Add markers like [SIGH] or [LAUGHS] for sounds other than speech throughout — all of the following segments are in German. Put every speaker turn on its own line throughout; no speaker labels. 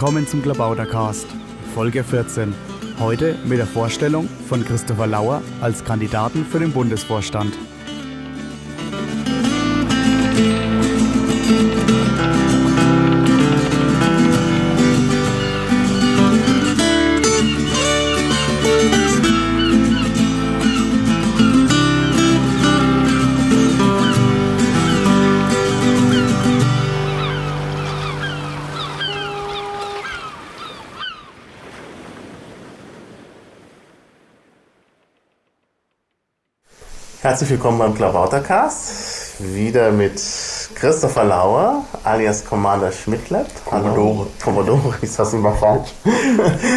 Willkommen zum Klabautercast, Folge 14. Heute mit der Vorstellung von Christopher Lauer als Kandidaten für den Bundesvorstand.
Herzlich willkommen beim Klabautercast. Wieder mit Christopher Lauer, alias Commander Schmidtlab.
Commodore.
Commodore, ist das immer falsch?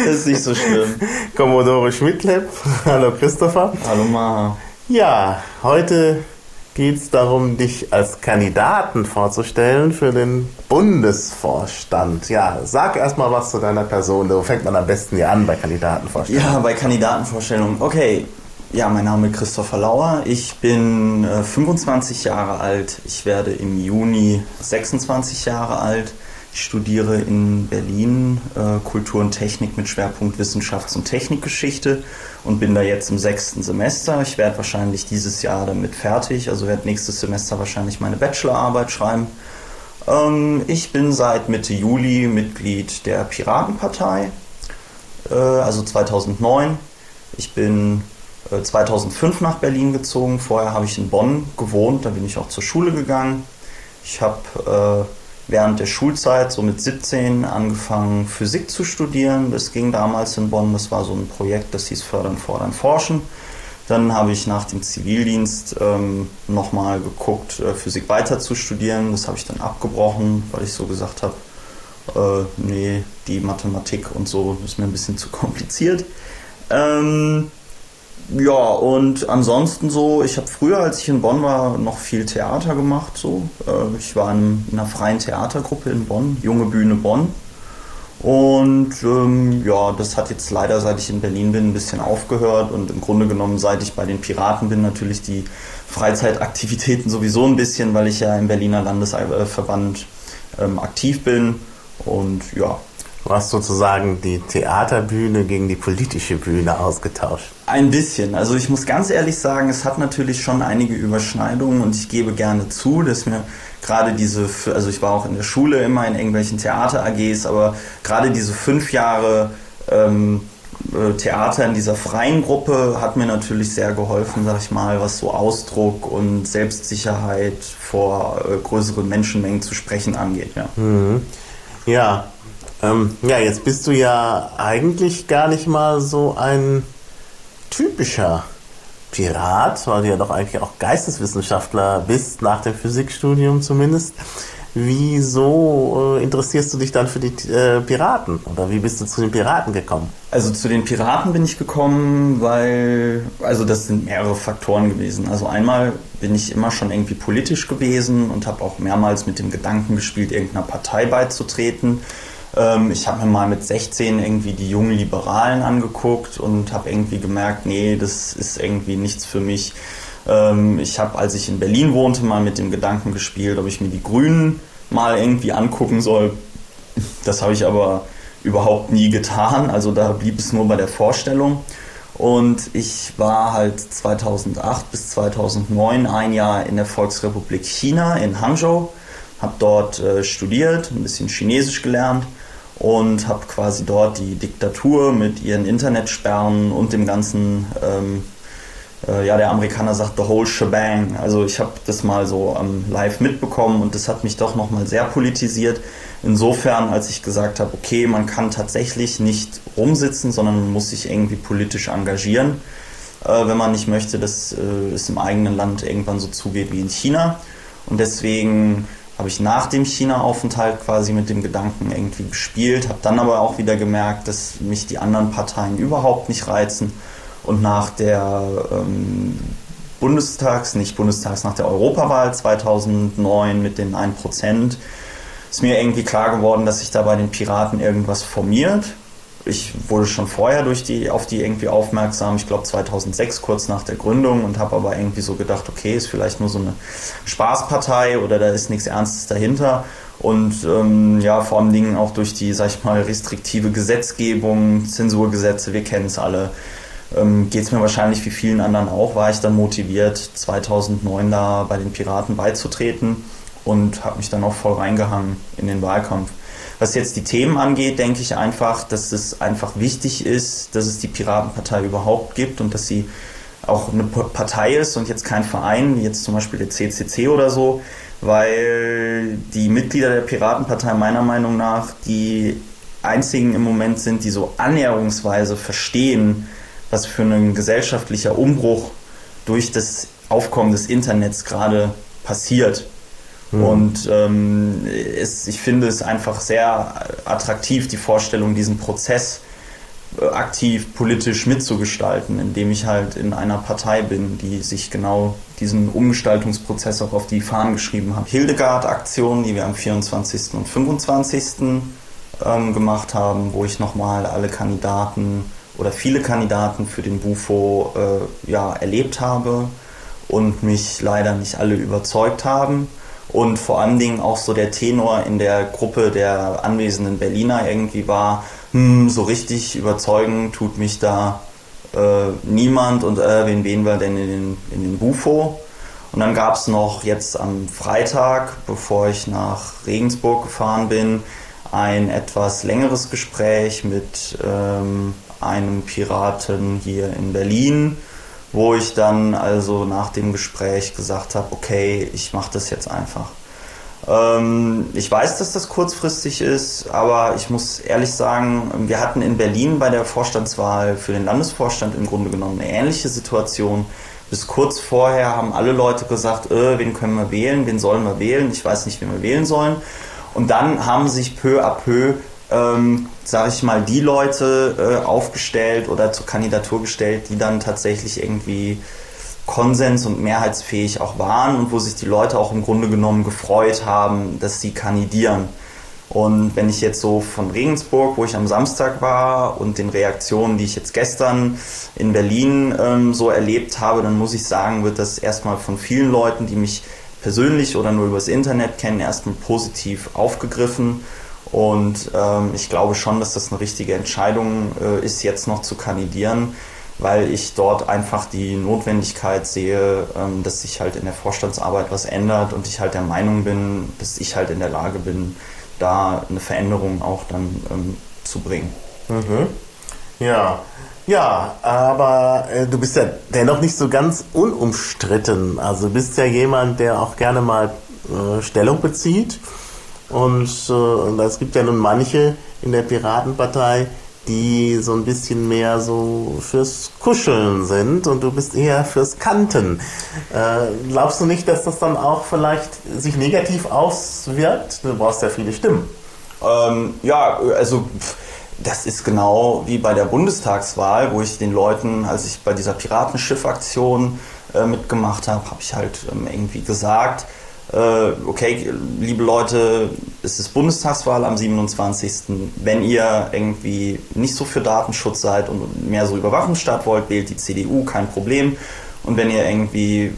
Das ist nicht so schlimm.
Commodore Schmidtlab. Hallo Christopher.
Hallo Maha.
Ja, heute geht es darum, dich als Kandidaten vorzustellen für den Bundesvorstand. Ja, sag erstmal was zu deiner Person. Wo fängt man am besten hier an bei Kandidatenvorstellungen?
Ja, bei Kandidatenvorstellungen. Okay. Ja, mein Name ist Christopher Lauer. Ich bin äh, 25 Jahre alt. Ich werde im Juni 26 Jahre alt. Ich studiere in Berlin äh, Kultur und Technik mit Schwerpunkt Wissenschafts- und Technikgeschichte und bin da jetzt im sechsten Semester. Ich werde wahrscheinlich dieses Jahr damit fertig, also werde nächstes Semester wahrscheinlich meine Bachelorarbeit schreiben. Ähm, ich bin seit Mitte Juli Mitglied der Piratenpartei, äh, also 2009. Ich bin 2005 nach Berlin gezogen. Vorher habe ich in Bonn gewohnt, da bin ich auch zur Schule gegangen. Ich habe äh, während der Schulzeit, so mit 17, angefangen Physik zu studieren. Das ging damals in Bonn, das war so ein Projekt, das hieß Fördern, Fordern, Forschen. Dann habe ich nach dem Zivildienst ähm, nochmal geguckt, äh, Physik weiter zu studieren. Das habe ich dann abgebrochen, weil ich so gesagt habe, äh, nee, die Mathematik und so ist mir ein bisschen zu kompliziert. Ähm, ja, und ansonsten so, ich habe früher, als ich in Bonn war, noch viel Theater gemacht. So. Äh, ich war in einer freien Theatergruppe in Bonn, Junge Bühne Bonn. Und ähm, ja, das hat jetzt leider, seit ich in Berlin bin, ein bisschen aufgehört. Und im Grunde genommen, seit ich bei den Piraten bin, natürlich die Freizeitaktivitäten sowieso ein bisschen, weil ich ja im Berliner Landesverband ähm, aktiv bin. Und ja,
Du hast sozusagen die Theaterbühne gegen die politische Bühne ausgetauscht.
Ein bisschen. Also ich muss ganz ehrlich sagen, es hat natürlich schon einige Überschneidungen und ich gebe gerne zu, dass mir gerade diese, also ich war auch in der Schule immer in irgendwelchen Theater-AGs, aber gerade diese fünf Jahre ähm, äh, Theater in dieser freien Gruppe hat mir natürlich sehr geholfen, sag ich mal, was so Ausdruck und Selbstsicherheit vor äh, größeren Menschenmengen zu sprechen angeht. Ja.
Mhm. Ja, ähm, ja, jetzt bist du ja eigentlich gar nicht mal so ein typischer Pirat, weil du ja doch eigentlich auch Geisteswissenschaftler bist, nach dem Physikstudium zumindest. Wieso äh, interessierst du dich dann für die äh, Piraten oder wie bist du zu den Piraten gekommen?
Also zu den Piraten bin ich gekommen, weil, also das sind mehrere Faktoren gewesen. Also einmal bin ich immer schon irgendwie politisch gewesen und habe auch mehrmals mit dem Gedanken gespielt, irgendeiner Partei beizutreten. Ähm, ich habe mir mal mit 16 irgendwie die jungen Liberalen angeguckt und habe irgendwie gemerkt, nee, das ist irgendwie nichts für mich. Ähm, ich habe, als ich in Berlin wohnte, mal mit dem Gedanken gespielt, ob ich mir die Grünen mal irgendwie angucken soll. Das habe ich aber überhaupt nie getan. Also da blieb es nur bei der Vorstellung. Und ich war halt 2008 bis 2009 ein Jahr in der Volksrepublik China in Hangzhou, habe dort äh, studiert, ein bisschen Chinesisch gelernt und habe quasi dort die Diktatur mit ihren Internetsperren und dem ganzen, ähm, äh, ja, der Amerikaner sagt the whole shebang. Also ich habe das mal so ähm, live mitbekommen und das hat mich doch nochmal sehr politisiert. Insofern, als ich gesagt habe, okay, man kann tatsächlich nicht rumsitzen, sondern man muss sich irgendwie politisch engagieren, äh, wenn man nicht möchte, dass äh, es im eigenen Land irgendwann so zugeht wie in China. Und deswegen habe ich nach dem China-Aufenthalt quasi mit dem Gedanken irgendwie gespielt, habe dann aber auch wieder gemerkt, dass mich die anderen Parteien überhaupt nicht reizen. Und nach der ähm, Bundestags, nicht Bundestags, nach der Europawahl 2009 mit den 1%, ist mir irgendwie klar geworden, dass sich da bei den Piraten irgendwas formiert. Ich wurde schon vorher durch die, auf die irgendwie aufmerksam, ich glaube 2006, kurz nach der Gründung und habe aber irgendwie so gedacht, okay, ist vielleicht nur so eine Spaßpartei oder da ist nichts Ernstes dahinter. Und ähm, ja, vor allen Dingen auch durch die, sag ich mal, restriktive Gesetzgebung, Zensurgesetze, wir kennen es alle, ähm, geht es mir wahrscheinlich wie vielen anderen auch, war ich dann motiviert, 2009 da bei den Piraten beizutreten und habe mich dann auch voll reingehangen in den Wahlkampf. Was jetzt die Themen angeht, denke ich einfach, dass es einfach wichtig ist, dass es die Piratenpartei überhaupt gibt und dass sie auch eine Partei ist und jetzt kein Verein, wie jetzt zum Beispiel der CCC oder so, weil die Mitglieder der Piratenpartei meiner Meinung nach die einzigen im Moment sind, die so annäherungsweise verstehen, was für ein gesellschaftlicher Umbruch durch das Aufkommen des Internets gerade passiert. Mhm. Und ähm, es, ich finde es einfach sehr attraktiv, die Vorstellung, diesen Prozess äh, aktiv politisch mitzugestalten, indem ich halt in einer Partei bin, die sich genau diesen Umgestaltungsprozess auch auf die Fahnen geschrieben hat. Hildegard-Aktion, die wir am 24. und 25. Ähm, gemacht haben, wo ich nochmal alle Kandidaten oder viele Kandidaten für den Bufo äh, ja, erlebt habe und mich leider nicht alle überzeugt haben und vor allen Dingen auch so der Tenor in der Gruppe der anwesenden Berliner irgendwie war, hm, so richtig überzeugen tut mich da äh, niemand und äh, wen wählen wir denn in den, in den Bufo? Und dann gab es noch jetzt am Freitag, bevor ich nach Regensburg gefahren bin, ein etwas längeres Gespräch mit ähm, einem Piraten hier in Berlin, wo ich dann also nach dem Gespräch gesagt habe, okay, ich mache das jetzt einfach. Ähm, ich weiß, dass das kurzfristig ist, aber ich muss ehrlich sagen, wir hatten in Berlin bei der Vorstandswahl für den Landesvorstand im Grunde genommen eine ähnliche Situation. Bis kurz vorher haben alle Leute gesagt, äh, wen können wir wählen, wen sollen wir wählen, ich weiß nicht, wen wir wählen sollen. Und dann haben sich peu à peu ähm, sage ich mal, die Leute äh, aufgestellt oder zur Kandidatur gestellt, die dann tatsächlich irgendwie konsens- und mehrheitsfähig auch waren und wo sich die Leute auch im Grunde genommen gefreut haben, dass sie kandidieren. Und wenn ich jetzt so von Regensburg, wo ich am Samstag war, und den Reaktionen, die ich jetzt gestern in Berlin ähm, so erlebt habe, dann muss ich sagen, wird das erstmal von vielen Leuten, die mich persönlich oder nur übers Internet kennen, erstmal positiv aufgegriffen. Und ähm, ich glaube schon, dass das eine richtige Entscheidung äh, ist, jetzt noch zu kandidieren, weil ich dort einfach die Notwendigkeit sehe, ähm, dass sich halt in der Vorstandsarbeit was ändert und ich halt der Meinung bin, dass ich halt in der Lage bin, da eine Veränderung auch dann ähm, zu bringen.
Mhm. Ja. Ja, aber äh, du bist ja dennoch nicht so ganz unumstritten. Also du bist ja jemand, der auch gerne mal äh, Stellung bezieht und, äh, und es gibt ja nun manche in der Piratenpartei, die so ein bisschen mehr so fürs Kuscheln sind und du bist eher fürs Kanten. Äh, glaubst du nicht, dass das dann auch vielleicht sich negativ auswirkt? Du brauchst ja viele Stimmen.
Ähm, ja, also das ist genau wie bei der Bundestagswahl, wo ich den Leuten, als ich bei dieser Piratenschiff-Aktion äh, mitgemacht habe, habe ich halt ähm, irgendwie gesagt, okay, liebe Leute, es ist Bundestagswahl am 27. Wenn ihr irgendwie nicht so für Datenschutz seid und mehr so Überwachungsstaat wollt, wählt die CDU, kein Problem. Und wenn ihr irgendwie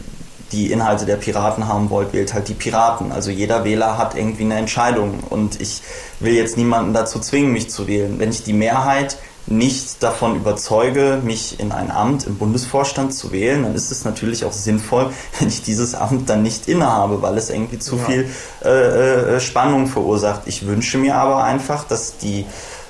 die Inhalte der Piraten haben wollt, wählt halt die Piraten. Also jeder Wähler hat irgendwie eine Entscheidung und ich will jetzt niemanden dazu zwingen, mich zu wählen. Wenn ich die Mehrheit nicht davon überzeuge, mich in ein Amt im Bundesvorstand zu wählen, dann ist es natürlich auch sinnvoll, [LAUGHS] wenn ich dieses Amt dann nicht innehabe, weil es irgendwie zu ja. viel äh, äh, Spannung verursacht. Ich wünsche mir aber einfach, dass die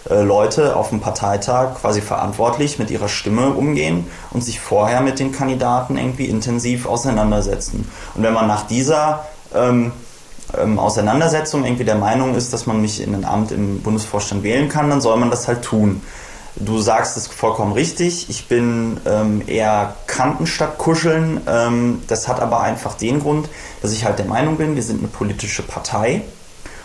äh, Leute auf dem Parteitag quasi verantwortlich mit ihrer Stimme umgehen und sich vorher mit den Kandidaten irgendwie intensiv auseinandersetzen. Und wenn man nach dieser ähm, ähm, Auseinandersetzung irgendwie der Meinung ist, dass man mich in ein Amt im Bundesvorstand wählen kann, dann soll man das halt tun. Du sagst es vollkommen richtig. Ich bin ähm, eher Kanten statt Kuscheln. Ähm, das hat aber einfach den Grund, dass ich halt der Meinung bin, wir sind eine politische Partei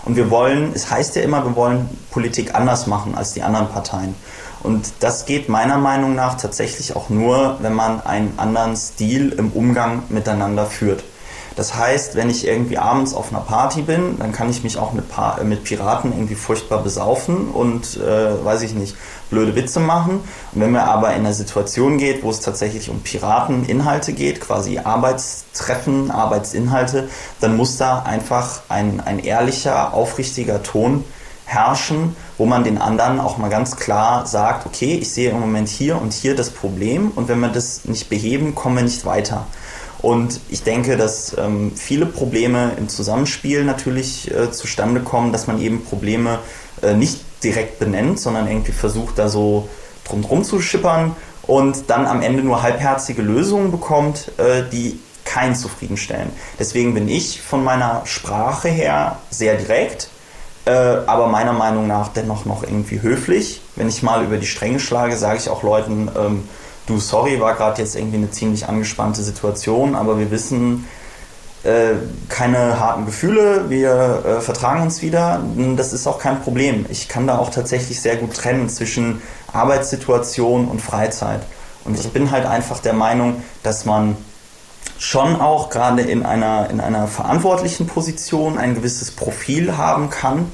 und wir wollen, es heißt ja immer, wir wollen Politik anders machen als die anderen Parteien. Und das geht meiner Meinung nach tatsächlich auch nur, wenn man einen anderen Stil im Umgang miteinander führt. Das heißt, wenn ich irgendwie abends auf einer Party bin, dann kann ich mich auch mit, pa äh, mit Piraten irgendwie furchtbar besaufen und, äh, weiß ich nicht, blöde Witze machen. Und wenn mir aber in eine Situation geht, wo es tatsächlich um Pirateninhalte geht, quasi Arbeitstreffen, Arbeitsinhalte, dann muss da einfach ein, ein ehrlicher, aufrichtiger Ton herrschen, wo man den anderen auch mal ganz klar sagt, okay, ich sehe im Moment hier und hier das Problem und wenn wir das nicht beheben, kommen wir nicht weiter. Und ich denke, dass ähm, viele Probleme im Zusammenspiel natürlich äh, zustande kommen, dass man eben Probleme äh, nicht direkt benennt, sondern irgendwie versucht, da so drum zu schippern und dann am Ende nur halbherzige Lösungen bekommt, äh, die keinen zufriedenstellen. Deswegen bin ich von meiner Sprache her sehr direkt, äh, aber meiner Meinung nach dennoch noch irgendwie höflich. Wenn ich mal über die Stränge schlage, sage ich auch Leuten, ähm, du, sorry, war gerade jetzt irgendwie eine ziemlich angespannte Situation, aber wir wissen, äh, keine harten Gefühle, wir äh, vertragen uns wieder. Das ist auch kein Problem. Ich kann da auch tatsächlich sehr gut trennen zwischen Arbeitssituation und Freizeit. Und ich bin halt einfach der Meinung, dass man schon auch gerade in einer, in einer verantwortlichen Position ein gewisses Profil haben kann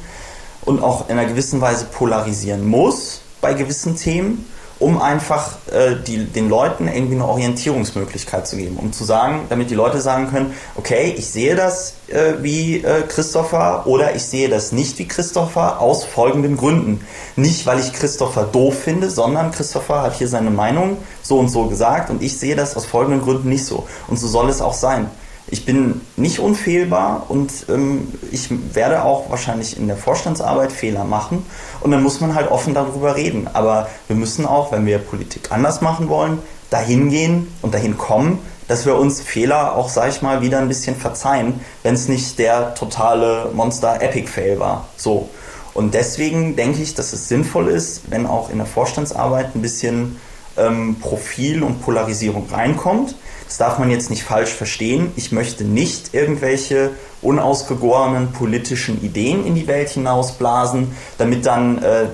und auch in einer gewissen Weise polarisieren muss bei gewissen Themen um einfach äh, die, den Leuten irgendwie eine Orientierungsmöglichkeit zu geben, um zu sagen, damit die Leute sagen können, okay, ich sehe das äh, wie äh, Christopher oder ich sehe das nicht wie Christopher aus folgenden Gründen. Nicht, weil ich Christopher doof finde, sondern Christopher hat hier seine Meinung so und so gesagt und ich sehe das aus folgenden Gründen nicht so. Und so soll es auch sein ich bin nicht unfehlbar und ähm, ich werde auch wahrscheinlich in der Vorstandsarbeit Fehler machen und dann muss man halt offen darüber reden. Aber wir müssen auch, wenn wir Politik anders machen wollen, dahin gehen und dahin kommen, dass wir uns Fehler auch, sag ich mal, wieder ein bisschen verzeihen, wenn es nicht der totale Monster-Epic-Fail war. So. Und deswegen denke ich, dass es sinnvoll ist, wenn auch in der Vorstandsarbeit ein bisschen ähm, Profil und Polarisierung reinkommt das darf man jetzt nicht falsch verstehen. Ich möchte nicht irgendwelche unausgegorenen politischen Ideen in die Welt hinausblasen, damit dann, äh,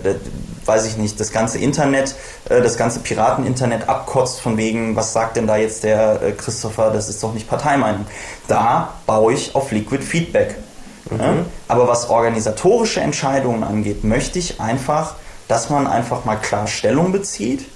weiß ich nicht, das ganze Internet, äh, das ganze Pirateninternet abkotzt von wegen, was sagt denn da jetzt der äh, Christopher, das ist doch nicht Parteimeinung. Da baue ich auf Liquid Feedback. Mhm. Ja? Aber was organisatorische Entscheidungen angeht, möchte ich einfach, dass man einfach mal klar Stellung bezieht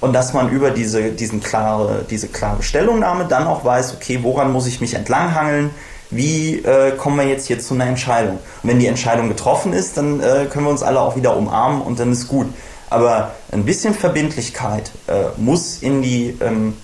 und dass man über diese, diesen klare, diese klare Stellungnahme dann auch weiß, okay, woran muss ich mich entlanghangeln, wie äh, kommen wir jetzt hier zu einer Entscheidung. Und wenn die Entscheidung getroffen ist, dann äh, können wir uns alle auch wieder umarmen und dann ist gut. Aber ein bisschen Verbindlichkeit äh, muss in die ähm,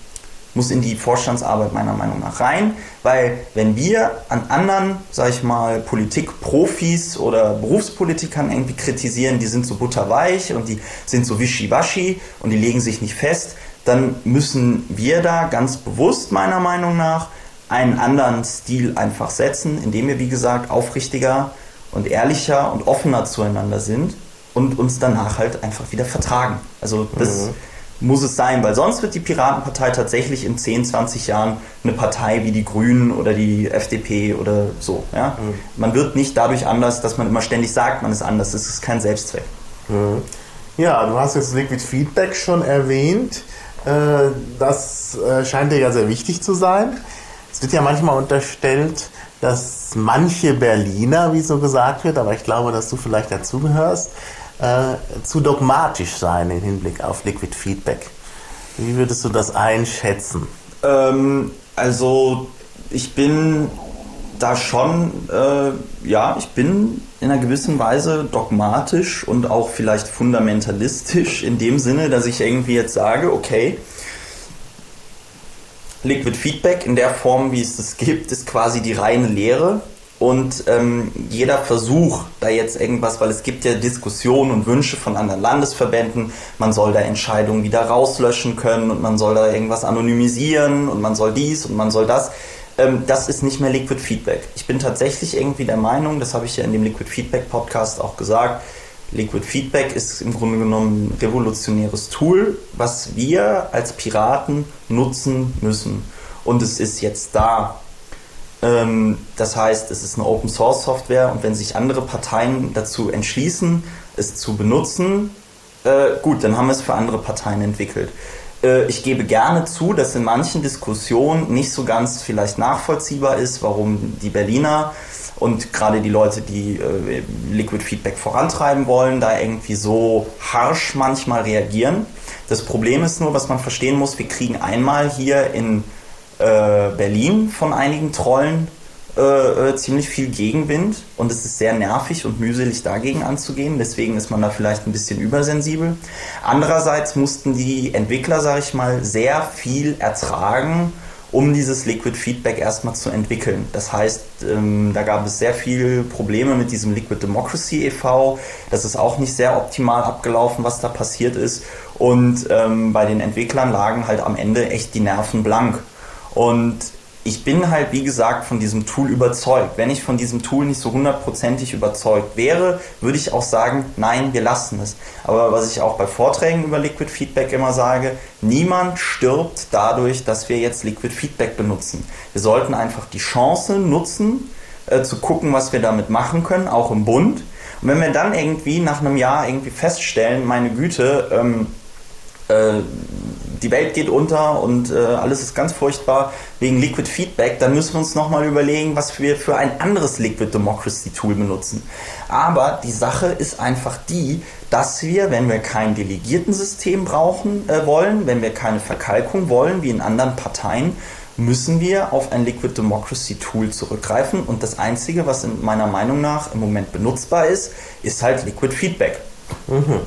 muss in die Vorstandsarbeit meiner Meinung nach rein, weil wenn wir an anderen, sag ich mal, Politikprofis oder Berufspolitikern irgendwie kritisieren, die sind so butterweich und die sind so wischiwaschi und die legen sich nicht fest, dann müssen wir da ganz bewusst meiner Meinung nach einen anderen Stil einfach setzen, indem wir, wie gesagt, aufrichtiger und ehrlicher und offener zueinander sind und uns danach halt einfach wieder vertragen. Also das mhm muss es sein, weil sonst wird die Piratenpartei tatsächlich in 10, 20 Jahren eine Partei wie die Grünen oder die FDP oder so. Ja? Mhm. Man wird nicht dadurch anders, dass man immer ständig sagt, man ist anders. Das ist kein Selbstzweck.
Mhm. Ja, du hast jetzt Liquid Feedback schon erwähnt. Äh, das äh, scheint dir ja sehr wichtig zu sein. Es wird ja manchmal unterstellt, dass manche Berliner, wie so gesagt wird, aber ich glaube, dass du vielleicht dazugehörst, äh, zu dogmatisch sein im Hinblick auf Liquid Feedback. Wie würdest du das einschätzen?
Ähm, also ich bin da schon, äh, ja, ich bin in einer gewissen Weise dogmatisch und auch vielleicht fundamentalistisch in dem Sinne, dass ich irgendwie jetzt sage, okay, Liquid Feedback in der Form, wie es es gibt, ist quasi die reine Lehre. Und ähm, jeder Versuch, da jetzt irgendwas, weil es gibt ja Diskussionen und Wünsche von anderen Landesverbänden, man soll da Entscheidungen wieder rauslöschen können und man soll da irgendwas anonymisieren und man soll dies und man soll das. Ähm, das ist nicht mehr Liquid Feedback. Ich bin tatsächlich irgendwie der Meinung, das habe ich ja in dem Liquid Feedback Podcast auch gesagt, Liquid Feedback ist im Grunde genommen ein revolutionäres Tool, was wir als Piraten nutzen müssen. Und es ist jetzt da. Ähm, das heißt, es ist eine Open Source Software und wenn sich andere Parteien dazu entschließen, es zu benutzen, äh, gut, dann haben wir es für andere Parteien entwickelt. Äh, ich gebe gerne zu, dass in manchen Diskussionen nicht so ganz vielleicht nachvollziehbar ist, warum die Berliner und gerade die Leute, die äh, Liquid Feedback vorantreiben wollen, da irgendwie so harsch manchmal reagieren. Das Problem ist nur, was man verstehen muss, wir kriegen einmal hier in äh, Berlin von einigen Trollen äh, äh, ziemlich viel Gegenwind und es ist sehr nervig und mühselig dagegen anzugehen. Deswegen ist man da vielleicht ein bisschen übersensibel. Andererseits mussten die Entwickler, sage ich mal, sehr viel ertragen, um dieses Liquid Feedback erstmal zu entwickeln. Das heißt, ähm, da gab es sehr viele Probleme mit diesem Liquid Democracy e.V. Das ist auch nicht sehr optimal abgelaufen, was da passiert ist. Und ähm, bei den Entwicklern lagen halt am Ende echt die Nerven blank. Und ich bin halt, wie gesagt, von diesem Tool überzeugt. Wenn ich von diesem Tool nicht so hundertprozentig überzeugt wäre, würde ich auch sagen, nein, wir lassen es. Aber was ich auch bei Vorträgen über Liquid Feedback immer sage, niemand stirbt dadurch, dass wir jetzt Liquid Feedback benutzen. Wir sollten einfach die Chance nutzen, äh, zu gucken, was wir damit machen können, auch im Bund. Und wenn wir dann irgendwie nach einem Jahr irgendwie feststellen, meine Güte, ähm, äh, die Welt geht unter und äh, alles ist ganz furchtbar wegen Liquid Feedback, dann müssen wir uns nochmal überlegen, was wir für ein anderes Liquid Democracy Tool benutzen. Aber die Sache ist einfach die, dass wir, wenn wir kein Delegiertensystem brauchen äh, wollen, wenn wir keine Verkalkung wollen, wie in anderen Parteien, müssen wir auf ein Liquid Democracy Tool zurückgreifen und das Einzige, was in meiner Meinung nach im Moment benutzbar ist, ist halt Liquid Feedback.
Mhm.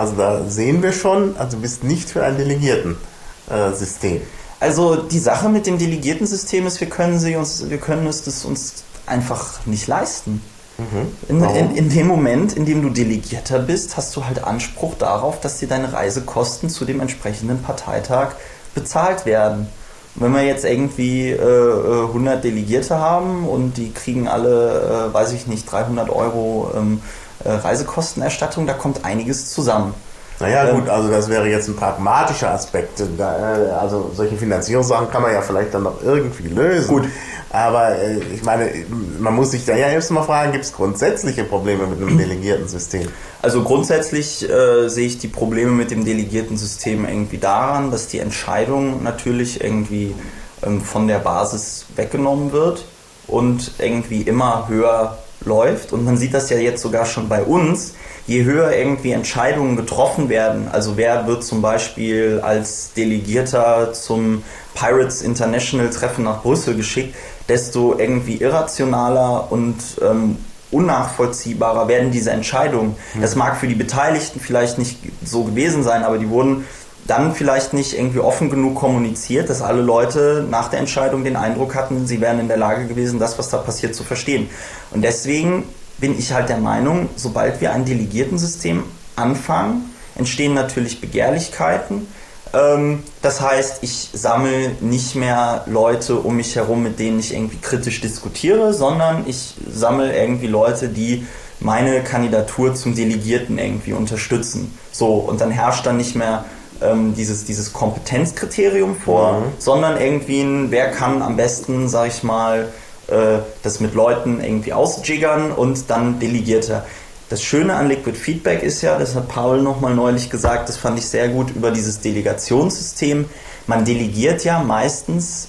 Also da sehen wir schon, also du bist nicht für ein Delegierten-System. Äh,
also die Sache mit dem Delegierten-System ist, wir können, sie uns, wir können es das uns einfach nicht leisten. Mhm. In, in, in, dem Moment, in dem du Delegierter bist, hast du halt Anspruch darauf, dass dir deine Reisekosten zu dem entsprechenden Parteitag bezahlt werden. Und wenn wir jetzt irgendwie äh, 100 äh, Delegierte haben und die kriegen alle, äh, weiß ich nicht, 300 Euro ähm, äh, Reisekostenerstattung, da kommt einiges zusammen.
Naja, gut, ähm, also das wäre jetzt ein pragmatischer Aspekt. Äh, also solche Finanzierungssachen kann man ja vielleicht dann noch irgendwie lösen. Gut. Aber äh, ich meine, man muss sich da ja erst mal fragen, gibt es grundsätzliche Probleme mit einem delegierten System?
Also grundsätzlich äh, sehe ich die Probleme mit dem delegierten System irgendwie daran, dass die Entscheidung natürlich irgendwie ähm, von der Basis weggenommen wird und irgendwie immer höher läuft. Und man sieht das ja jetzt sogar schon bei uns. Je höher irgendwie Entscheidungen getroffen werden, also wer wird zum Beispiel als Delegierter zum Pirates International Treffen nach Brüssel geschickt, desto irgendwie irrationaler und ähm, unnachvollziehbarer werden diese Entscheidungen. Mhm. Das mag für die Beteiligten vielleicht nicht so gewesen sein, aber die wurden dann vielleicht nicht irgendwie offen genug kommuniziert, dass alle Leute nach der Entscheidung den Eindruck hatten, sie wären in der Lage gewesen, das, was da passiert, zu verstehen. Und deswegen bin ich halt der Meinung, sobald wir ein Delegiertensystem anfangen, entstehen natürlich Begehrlichkeiten. Ähm, das heißt, ich sammle nicht mehr Leute um mich herum, mit denen ich irgendwie kritisch diskutiere, sondern ich sammle irgendwie Leute, die meine Kandidatur zum Delegierten irgendwie unterstützen. So, und dann herrscht dann nicht mehr ähm, dieses, dieses Kompetenzkriterium vor, mhm. sondern irgendwie ein, wer kann am besten, sag ich mal, äh, das mit Leuten irgendwie ausjiggern und dann Delegierte. Das Schöne an Liquid Feedback ist ja, das hat Paul nochmal neulich gesagt, das fand ich sehr gut über dieses Delegationssystem. Man delegiert ja meistens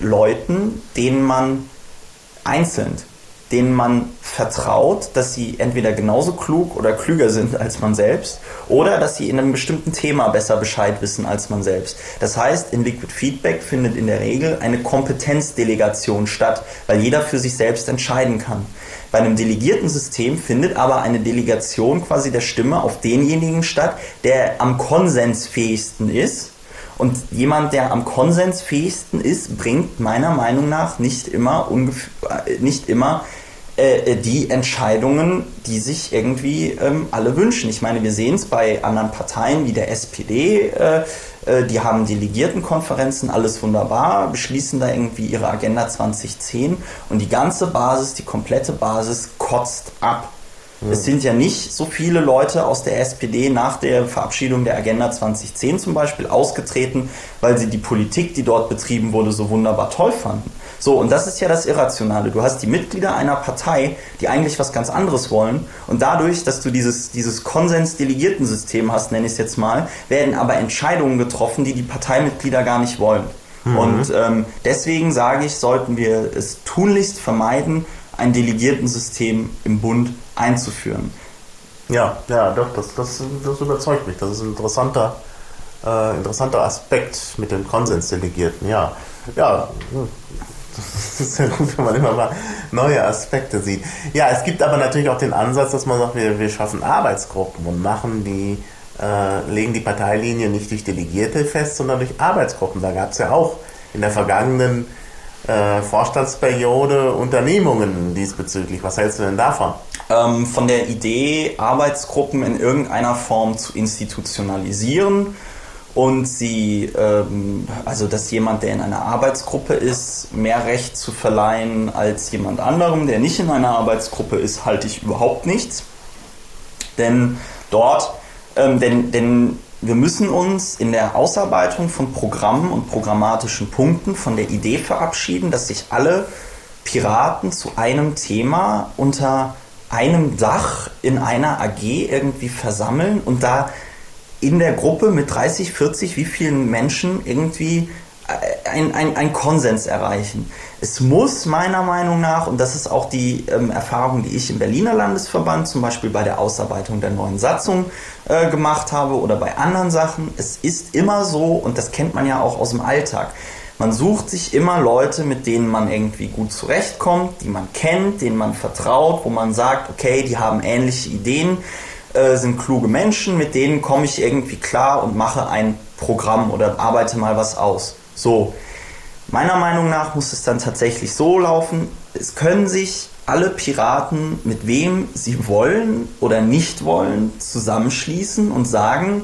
Leuten, denen man einzeln denen man vertraut, dass sie entweder genauso klug oder klüger sind als man selbst oder dass sie in einem bestimmten Thema besser Bescheid wissen als man selbst. Das heißt, in Liquid Feedback findet in der Regel eine Kompetenzdelegation statt, weil jeder für sich selbst entscheiden kann. Bei einem delegierten System findet aber eine Delegation quasi der Stimme auf denjenigen statt, der am konsensfähigsten ist und jemand, der am konsensfähigsten ist, bringt meiner Meinung nach nicht immer, äh, nicht immer äh, die Entscheidungen, die sich irgendwie ähm, alle wünschen. Ich meine, wir sehen es bei anderen Parteien wie der SPD, äh, äh, die haben Delegiertenkonferenzen, alles wunderbar, beschließen da irgendwie ihre Agenda 2010 und die ganze Basis, die komplette Basis kotzt ab. Es sind ja nicht so viele Leute aus der SPD nach der Verabschiedung der Agenda 2010 zum Beispiel ausgetreten, weil sie die Politik, die dort betrieben wurde, so wunderbar toll fanden. So, und das ist ja das Irrationale. Du hast die Mitglieder einer Partei, die eigentlich was ganz anderes wollen. Und dadurch, dass du dieses, dieses Konsens-Delegierten-System hast, nenne ich es jetzt mal, werden aber Entscheidungen getroffen, die die Parteimitglieder gar nicht wollen. Mhm. Und ähm, deswegen sage ich, sollten wir es tunlichst vermeiden, ein Delegiertensystem im Bund einzuführen.
Ja, ja, doch, das, das, das überzeugt mich. Das ist ein interessanter, äh, interessanter Aspekt mit den Konsensdelegierten, ja. Ja, [LAUGHS] das ist ja gut, wenn man immer mal neue Aspekte sieht. Ja, es gibt aber natürlich auch den Ansatz, dass man sagt, wir, wir schaffen Arbeitsgruppen und machen die, äh, legen die Parteilinie nicht durch Delegierte fest, sondern durch Arbeitsgruppen. Da gab es ja auch in der vergangenen äh, Vorstandsperiode Unternehmungen diesbezüglich. Was hältst du denn davon?
Ähm, von der Idee, Arbeitsgruppen in irgendeiner Form zu institutionalisieren und sie, ähm, also dass jemand, der in einer Arbeitsgruppe ist, mehr Recht zu verleihen als jemand anderem, der nicht in einer Arbeitsgruppe ist, halte ich überhaupt nichts. Denn dort, ähm, denn, denn wir müssen uns in der Ausarbeitung von Programmen und programmatischen Punkten von der Idee verabschieden, dass sich alle Piraten zu einem Thema unter einem Dach in einer AG irgendwie versammeln und da in der Gruppe mit 30, 40, wie vielen Menschen irgendwie ein, ein, ein Konsens erreichen. Es muss meiner Meinung nach, und das ist auch die ähm, Erfahrung, die ich im Berliner Landesverband zum Beispiel bei der Ausarbeitung der neuen Satzung äh, gemacht habe oder bei anderen Sachen, es ist immer so, und das kennt man ja auch aus dem Alltag, man sucht sich immer Leute, mit denen man irgendwie gut zurechtkommt, die man kennt, denen man vertraut, wo man sagt, okay, die haben ähnliche Ideen, äh, sind kluge Menschen, mit denen komme ich irgendwie klar und mache ein Programm oder arbeite mal was aus. So, meiner Meinung nach muss es dann tatsächlich so laufen, es können sich alle Piraten, mit wem sie wollen oder nicht wollen, zusammenschließen und sagen,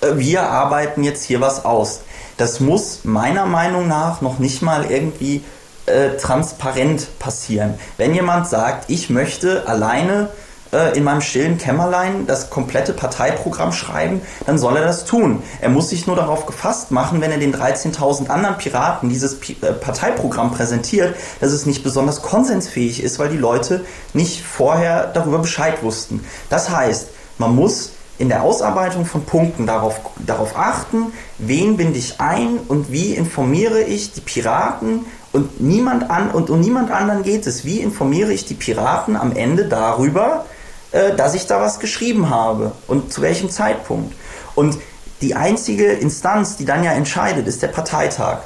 äh, wir arbeiten jetzt hier was aus. Das muss meiner Meinung nach noch nicht mal irgendwie äh, transparent passieren. Wenn jemand sagt, ich möchte alleine äh, in meinem stillen Kämmerlein das komplette Parteiprogramm schreiben, dann soll er das tun. Er muss sich nur darauf gefasst machen, wenn er den 13.000 anderen Piraten dieses P äh, Parteiprogramm präsentiert, dass es nicht besonders konsensfähig ist, weil die Leute nicht vorher darüber Bescheid wussten. Das heißt, man muss in der Ausarbeitung von Punkten darauf, darauf achten, wen binde ich ein und wie informiere ich die Piraten und niemand an und, und niemand anderen geht es. Wie informiere ich die Piraten am Ende darüber, äh, dass ich da was geschrieben habe und zu welchem Zeitpunkt. Und die einzige Instanz, die dann ja entscheidet, ist der Parteitag.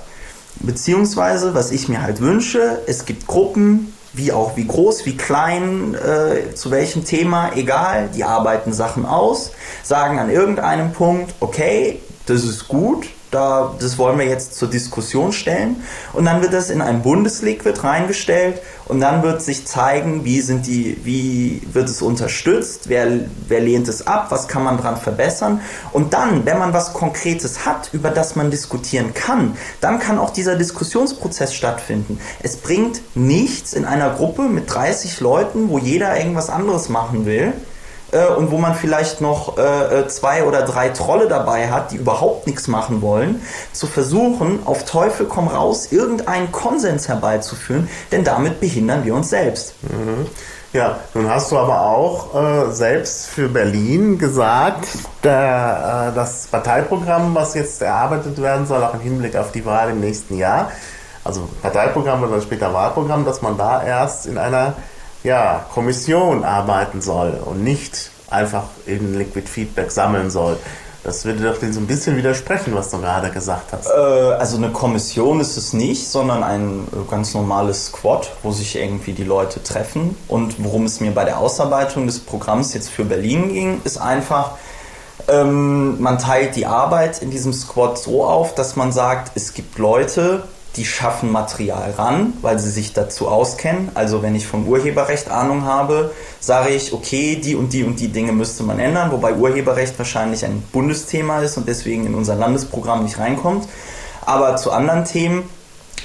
Beziehungsweise, was ich mir halt wünsche, es gibt Gruppen, wie auch wie groß, wie klein, äh, zu welchem Thema, egal, die arbeiten Sachen aus, sagen an irgendeinem Punkt, okay, das ist gut, da, das wollen wir jetzt zur Diskussion stellen. Und dann wird das in ein Bundesliquid reingestellt und dann wird sich zeigen, wie sind die, wie wird es unterstützt, wer, wer lehnt es ab, was kann man dran verbessern. Und dann, wenn man was Konkretes hat, über das man diskutieren kann, dann kann auch dieser Diskussionsprozess stattfinden. Es bringt nichts in einer Gruppe mit 30 Leuten, wo jeder irgendwas anderes machen will, äh, und wo man vielleicht noch äh, äh, zwei oder drei Trolle dabei hat, die überhaupt nichts machen wollen, zu versuchen, auf Teufel komm raus, irgendeinen Konsens herbeizuführen, denn damit behindern wir uns selbst.
Mhm. Ja, nun hast du aber auch äh, selbst für Berlin gesagt, der, äh, das Parteiprogramm, was jetzt erarbeitet werden soll, auch im Hinblick auf die Wahl im nächsten Jahr, also Parteiprogramm oder später Wahlprogramm, dass man da erst in einer ja, Kommission arbeiten soll und nicht einfach in Liquid Feedback sammeln soll. Das würde doch so ein bisschen widersprechen, was du gerade gesagt hast.
Äh, also eine Kommission ist es nicht, sondern ein äh, ganz normales Squad, wo sich irgendwie die Leute treffen. Und worum es mir bei der Ausarbeitung des Programms jetzt für Berlin ging, ist einfach, ähm, man teilt die Arbeit in diesem Squad so auf, dass man sagt, es gibt Leute, die schaffen Material ran, weil sie sich dazu auskennen. Also wenn ich vom Urheberrecht Ahnung habe, sage ich, okay, die und die und die Dinge müsste man ändern, wobei Urheberrecht wahrscheinlich ein Bundesthema ist und deswegen in unser Landesprogramm nicht reinkommt. Aber zu anderen Themen,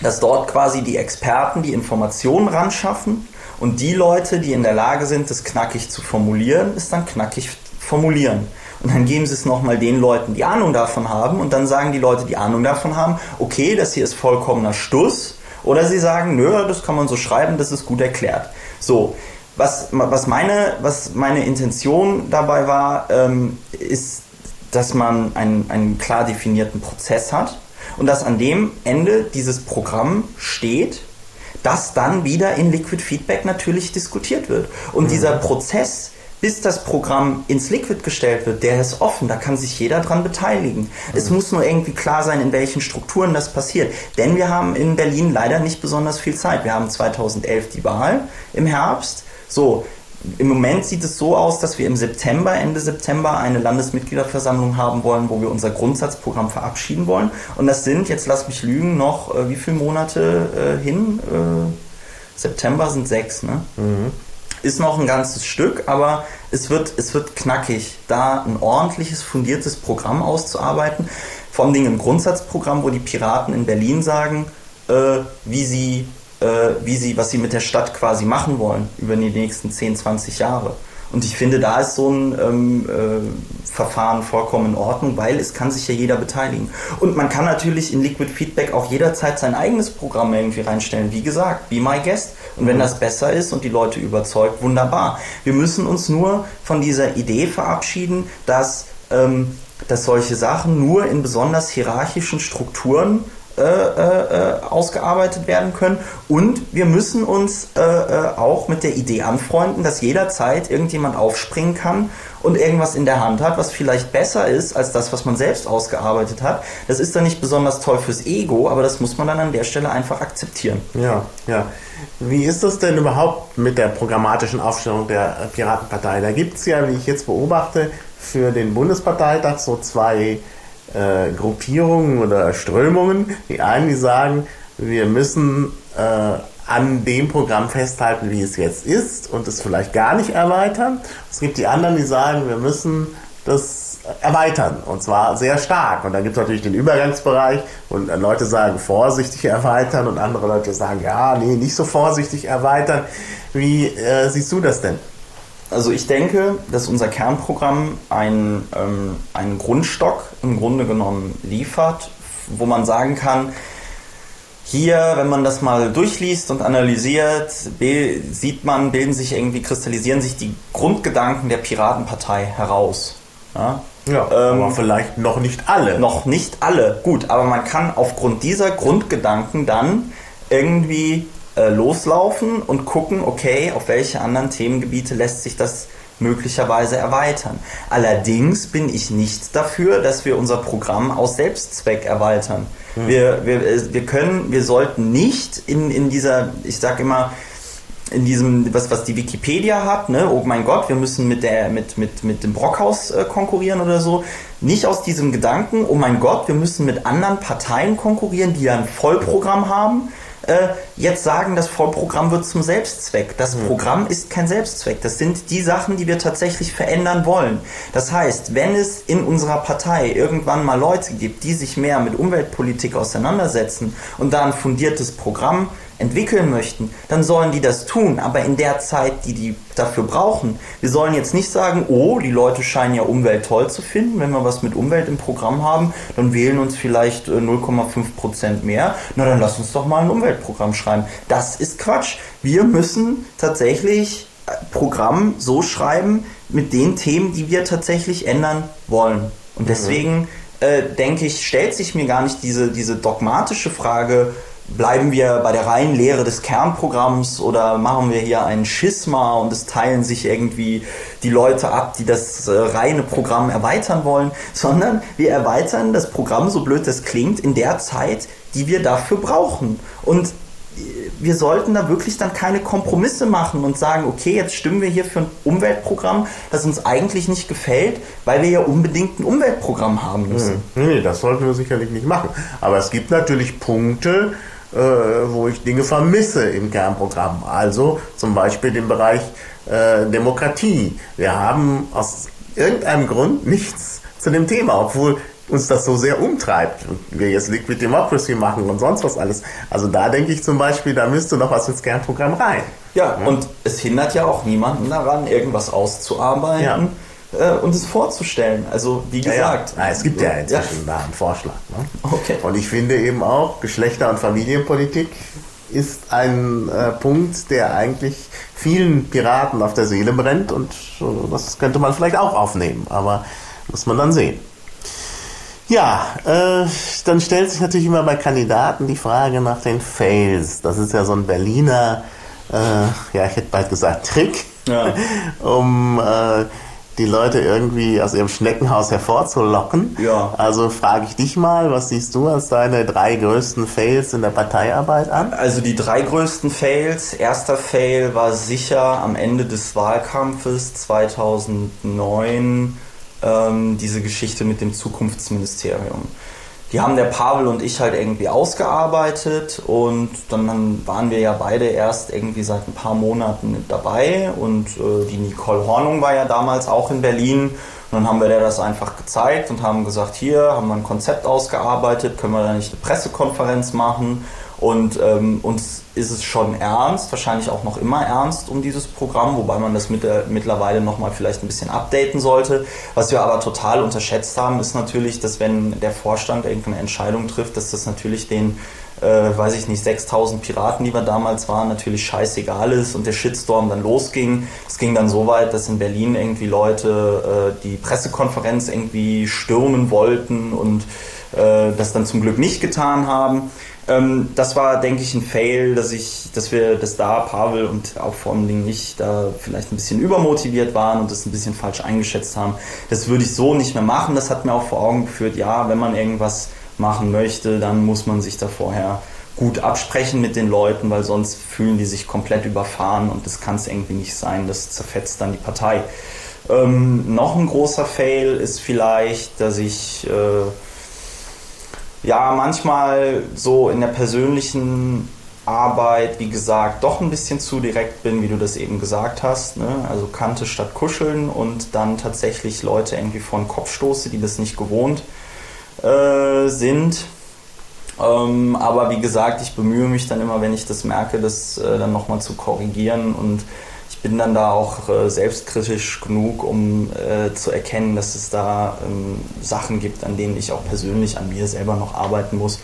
dass dort quasi die Experten die Informationen ran schaffen Und die Leute, die in der Lage sind, das knackig zu formulieren, ist dann knackig formulieren. Und dann geben sie es nochmal den Leuten, die Ahnung davon haben. Und dann sagen die Leute, die Ahnung davon haben, okay, das hier ist vollkommener Stuss. Oder sie sagen, nö, das kann man so schreiben, das ist gut erklärt. So, was, was, meine, was meine Intention dabei war, ähm, ist, dass man einen, einen klar definierten Prozess hat und dass an dem Ende dieses Programm steht, das dann wieder in Liquid Feedback natürlich diskutiert wird. Und mhm. dieser Prozess, bis das Programm ins Liquid gestellt wird, der ist offen, da kann sich jeder dran beteiligen. Mhm. Es muss nur irgendwie klar sein, in welchen Strukturen das passiert. Denn wir haben in Berlin leider nicht besonders viel Zeit. Wir haben 2011 die Wahl im Herbst. So, im Moment sieht es so aus, dass wir im September, Ende September, eine Landesmitgliederversammlung haben wollen, wo wir unser Grundsatzprogramm verabschieden wollen. Und das sind, jetzt lass mich lügen, noch äh, wie viele Monate äh, hin? Äh, September sind sechs, ne? Mhm. Ist noch ein ganzes Stück, aber es wird, es wird knackig, da ein ordentliches, fundiertes Programm auszuarbeiten. Vor allem ein Grundsatzprogramm, wo die Piraten in Berlin sagen, äh, wie sie äh, wie sie, was sie mit der Stadt quasi machen wollen über die nächsten 10, 20 Jahre. Und ich finde, da ist so ein ähm, äh, Verfahren vollkommen in Ordnung, weil es kann sich ja jeder beteiligen. Und man kann natürlich in Liquid Feedback auch jederzeit sein eigenes Programm irgendwie reinstellen. Wie gesagt, be my guest. Und wenn das besser ist und die Leute überzeugt, wunderbar. Wir müssen uns nur von dieser Idee verabschieden, dass, ähm, dass solche Sachen nur in besonders hierarchischen Strukturen äh, äh, ausgearbeitet werden können. Und wir müssen uns äh, äh, auch mit der Idee anfreunden, dass jederzeit irgendjemand aufspringen kann und irgendwas in der Hand hat, was vielleicht besser ist als das, was man selbst ausgearbeitet hat. Das ist dann nicht besonders toll fürs Ego, aber das muss man dann an der Stelle einfach akzeptieren.
Ja, ja. Wie ist das denn überhaupt mit der programmatischen Aufstellung der Piratenpartei? Da gibt es ja, wie ich jetzt beobachte, für den Bundesparteitag so zwei äh, Gruppierungen oder Strömungen. Die einen, die sagen, wir müssen äh, an dem Programm festhalten, wie es jetzt ist und es vielleicht gar nicht erweitern. Es gibt die anderen, die sagen, wir müssen das erweitern und zwar sehr stark. Und dann gibt es natürlich den Übergangsbereich und Leute sagen vorsichtig erweitern und andere Leute sagen, ja, nee, nicht so vorsichtig erweitern. Wie äh, siehst du das denn?
Also ich denke, dass unser Kernprogramm einen, ähm, einen Grundstock im Grunde genommen liefert, wo man sagen kann, hier, wenn man das mal durchliest und analysiert, sieht man, bilden sich irgendwie, kristallisieren sich die Grundgedanken der Piratenpartei heraus.
Ja, ja ähm, aber vielleicht noch nicht alle.
Noch nicht alle, gut, aber man kann aufgrund dieser Grundgedanken dann irgendwie äh, loslaufen und gucken, okay, auf welche anderen Themengebiete lässt sich das möglicherweise erweitern. Allerdings bin ich nicht dafür, dass wir unser Programm aus Selbstzweck erweitern. Mhm. Wir, wir, äh, wir können, wir sollten nicht in, in dieser, ich sag immer, in diesem, was, was die Wikipedia hat, ne, oh mein Gott, wir müssen mit der, mit, mit, mit dem Brockhaus äh, konkurrieren oder so. Nicht aus diesem Gedanken, oh mein Gott, wir müssen mit anderen Parteien konkurrieren, die ja ein Vollprogramm haben äh, jetzt sagen, das Vollprogramm wird zum Selbstzweck. Das mhm. Programm ist kein Selbstzweck. Das sind die Sachen, die wir tatsächlich verändern wollen. Das heißt, wenn es in unserer Partei irgendwann mal Leute gibt, die sich mehr mit Umweltpolitik auseinandersetzen und da ein fundiertes Programm entwickeln möchten, dann sollen die das tun, aber in der Zeit, die die dafür brauchen. Wir sollen jetzt nicht sagen, oh, die Leute scheinen ja Umwelt toll zu finden, wenn wir was mit Umwelt im Programm haben, dann wählen uns vielleicht 0,5 äh, Prozent mehr, na dann lass uns doch mal ein Umweltprogramm schreiben. Das ist Quatsch. Wir müssen tatsächlich äh, Programm so schreiben mit den Themen, die wir tatsächlich ändern wollen. Und mhm. deswegen äh, denke ich, stellt sich mir gar nicht diese, diese dogmatische Frage, bleiben wir bei der reinen Lehre des Kernprogramms oder machen wir hier ein Schisma und es teilen sich irgendwie die Leute ab, die das äh, reine Programm erweitern wollen, sondern wir erweitern das Programm, so blöd das klingt, in der Zeit, die wir dafür brauchen. Und äh, wir sollten da wirklich dann keine Kompromisse machen und sagen, okay, jetzt stimmen wir hier für ein Umweltprogramm, das uns eigentlich nicht gefällt, weil wir ja unbedingt ein Umweltprogramm haben müssen.
Hm. Nee, das sollten wir sicherlich nicht machen. Aber es gibt natürlich Punkte, äh, wo ich Dinge vermisse im Kernprogramm. Also zum Beispiel den Bereich äh, Demokratie. Wir haben aus irgendeinem Grund nichts zu dem Thema, obwohl uns das so sehr umtreibt. Wir jetzt Liquid Democracy machen und sonst was alles. Also da denke ich zum Beispiel, da müsste noch was ins Kernprogramm rein.
Ja, ja. und es hindert ja auch niemanden daran, irgendwas auszuarbeiten. Ja äh, und es vorzustellen. Also wie gesagt.
Ja, ja. es gibt ja inzwischen ja. da einen Vorschlag. Ne? Okay. Und ich finde eben auch, Geschlechter- und Familienpolitik ist ein äh, Punkt, der eigentlich vielen Piraten auf der Seele brennt und äh, das könnte man vielleicht auch aufnehmen, aber muss man dann sehen. Ja, äh, dann stellt sich natürlich immer bei Kandidaten die Frage nach den Fails. Das ist ja so ein Berliner, äh, ja, ich hätte bald gesagt Trick, ja. [LAUGHS] um äh, die Leute irgendwie aus ihrem Schneckenhaus hervorzulocken. Ja. Also frage ich dich mal, was siehst du als deine drei größten Fails in der Parteiarbeit an?
Also die drei größten Fails. Erster Fail war sicher am Ende des Wahlkampfes 2009 ähm, diese Geschichte mit dem Zukunftsministerium die haben der Pavel und ich halt irgendwie ausgearbeitet und dann waren wir ja beide erst irgendwie seit ein paar Monaten dabei und äh, die Nicole Hornung war ja damals auch in Berlin und dann haben wir der das einfach gezeigt und haben gesagt, hier haben wir ein Konzept ausgearbeitet, können wir da nicht eine Pressekonferenz machen und ähm, uns ist es schon ernst, wahrscheinlich auch noch immer ernst um dieses Programm, wobei man das mit, äh, mittlerweile nochmal vielleicht ein bisschen updaten sollte. Was wir aber total unterschätzt haben, ist natürlich, dass wenn der Vorstand irgendeine Entscheidung trifft, dass das natürlich den, äh, weiß ich nicht, 6000 Piraten, die wir damals waren, natürlich scheißegal ist und der Shitstorm dann losging. Es ging dann so weit, dass in Berlin irgendwie Leute äh, die Pressekonferenz irgendwie stürmen wollten und äh, das dann zum Glück nicht getan haben. Ähm, das war, denke ich, ein Fail, dass ich, dass wir, dass da Pavel und auch vor allem Dingen ich da vielleicht ein bisschen übermotiviert waren und das ein bisschen falsch eingeschätzt haben. Das würde ich so nicht mehr machen. Das hat mir auch vor Augen geführt, ja, wenn man irgendwas machen möchte, dann muss man sich da vorher gut absprechen mit den Leuten, weil sonst fühlen die sich komplett überfahren und das kann es irgendwie nicht sein. Das zerfetzt dann die Partei. Ähm, noch ein großer Fail ist vielleicht, dass ich äh, ja manchmal so in der persönlichen Arbeit, wie gesagt, doch ein bisschen zu direkt bin, wie du das eben gesagt hast. Ne? Also Kante statt Kuscheln und dann tatsächlich Leute irgendwie vor den Kopf stoße, die das nicht gewohnt äh, sind. Ähm, aber wie gesagt, ich bemühe mich dann immer, wenn ich das merke, das äh, dann nochmal zu korrigieren und bin dann da auch äh, selbstkritisch genug, um äh, zu erkennen, dass es da ähm, Sachen gibt, an denen ich auch persönlich an mir selber noch arbeiten muss.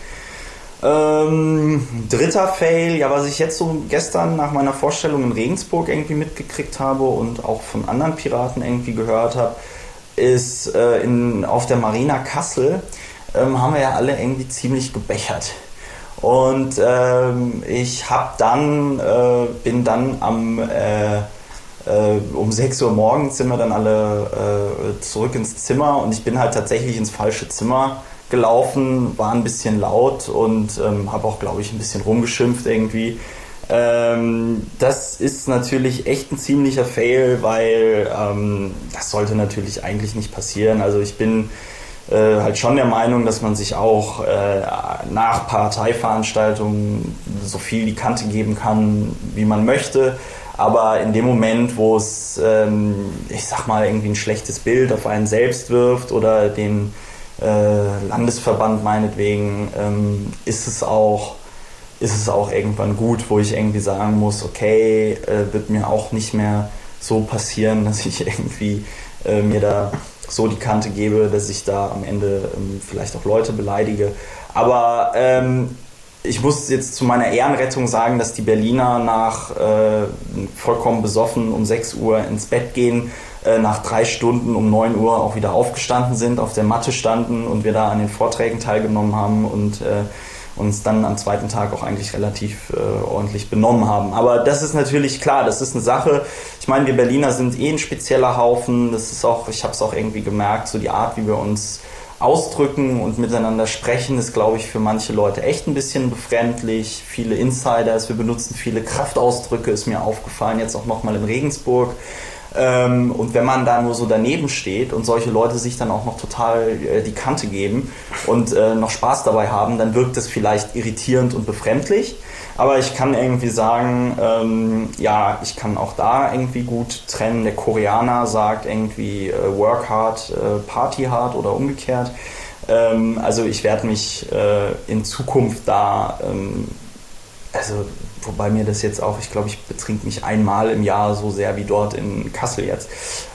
Ähm, dritter Fail, ja, was ich jetzt so gestern nach meiner Vorstellung in Regensburg irgendwie mitgekriegt habe und auch von anderen Piraten irgendwie gehört habe, ist äh, in, auf der Marina Kassel ähm, haben wir ja alle irgendwie ziemlich gebechert. Und ähm, ich habe dann, äh, bin dann am, äh, äh, um 6 Uhr morgens sind wir dann alle äh, zurück ins Zimmer und ich bin halt tatsächlich ins falsche Zimmer gelaufen, war ein bisschen laut und ähm, habe auch, glaube ich, ein bisschen rumgeschimpft irgendwie. Ähm, das ist natürlich echt ein ziemlicher Fail, weil ähm, das sollte natürlich eigentlich nicht passieren. Also ich bin äh, halt schon der Meinung, dass man sich auch äh, nach Parteiveranstaltungen so viel die Kante geben kann, wie man möchte. Aber in dem Moment, wo es, ähm, ich sag mal, irgendwie ein schlechtes Bild auf einen selbst wirft oder den äh, Landesverband meinetwegen, ähm, ist es auch ist es auch irgendwann gut, wo ich irgendwie sagen muss, okay, äh, wird mir auch nicht mehr so passieren, [LAUGHS] dass ich irgendwie äh, mir da so die Kante gebe, dass ich da am Ende ähm, vielleicht auch Leute beleidige. Aber ähm, ich muss jetzt zu meiner Ehrenrettung sagen, dass die Berliner nach äh, vollkommen besoffen um 6 Uhr ins Bett gehen, äh, nach drei Stunden um 9 Uhr auch wieder aufgestanden sind, auf der Matte standen und wir da an den Vorträgen teilgenommen haben und äh, uns dann am zweiten Tag auch eigentlich relativ äh, ordentlich benommen haben. Aber das ist natürlich klar, das ist eine Sache. Ich meine, wir Berliner sind eh ein spezieller Haufen. Das ist auch, ich habe es auch irgendwie gemerkt, so die Art, wie wir uns ausdrücken und miteinander sprechen, ist, glaube ich, für manche Leute echt ein bisschen befremdlich. Viele Insiders, wir benutzen viele Kraftausdrücke, ist mir aufgefallen, jetzt auch nochmal in Regensburg. Ähm, und wenn man da nur so daneben steht und solche Leute sich dann auch noch total äh, die Kante geben und äh, noch Spaß dabei haben, dann wirkt das vielleicht irritierend und befremdlich. Aber ich kann irgendwie sagen, ähm, ja, ich kann auch da irgendwie gut trennen. Der Koreaner sagt irgendwie äh, work hard, äh, party hard oder umgekehrt. Ähm, also ich werde mich äh, in Zukunft da, ähm, also wobei mir das jetzt auch, ich glaube, ich betrink mich einmal im Jahr so sehr wie dort in Kassel jetzt.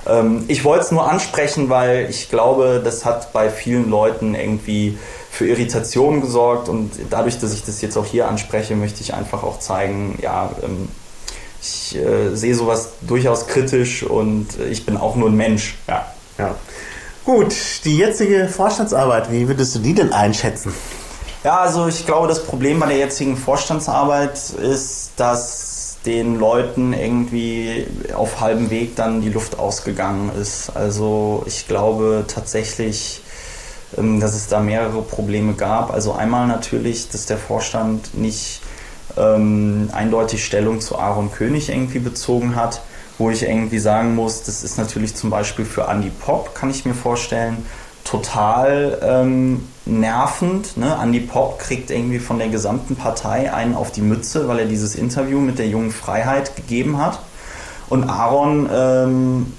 Ähm, ich wollte es nur ansprechen, weil ich glaube, das hat bei vielen Leuten irgendwie für Irritation gesorgt und dadurch, dass ich das jetzt auch hier anspreche, möchte ich einfach auch zeigen, ja, ähm, ich äh, sehe sowas durchaus kritisch und ich bin auch nur ein Mensch. Ja.
ja. Gut, die jetzige Vorstandsarbeit, wie würdest du die denn einschätzen?
Ja, also ich glaube, das Problem bei der jetzigen Vorstandsarbeit ist, dass den Leuten irgendwie auf halbem Weg dann die Luft ausgegangen ist. Also ich glaube tatsächlich, ähm, dass es da mehrere Probleme gab. Also einmal natürlich, dass der Vorstand nicht ähm, eindeutig Stellung zu Aaron König irgendwie bezogen hat, wo ich irgendwie sagen muss, das ist natürlich zum Beispiel für Andy Pop, kann ich mir vorstellen, total ähm, nervend. Ne? Andy Pop kriegt irgendwie von der gesamten Partei einen auf die Mütze, weil er dieses Interview mit der jungen Freiheit gegeben hat. Und Aaron ähm,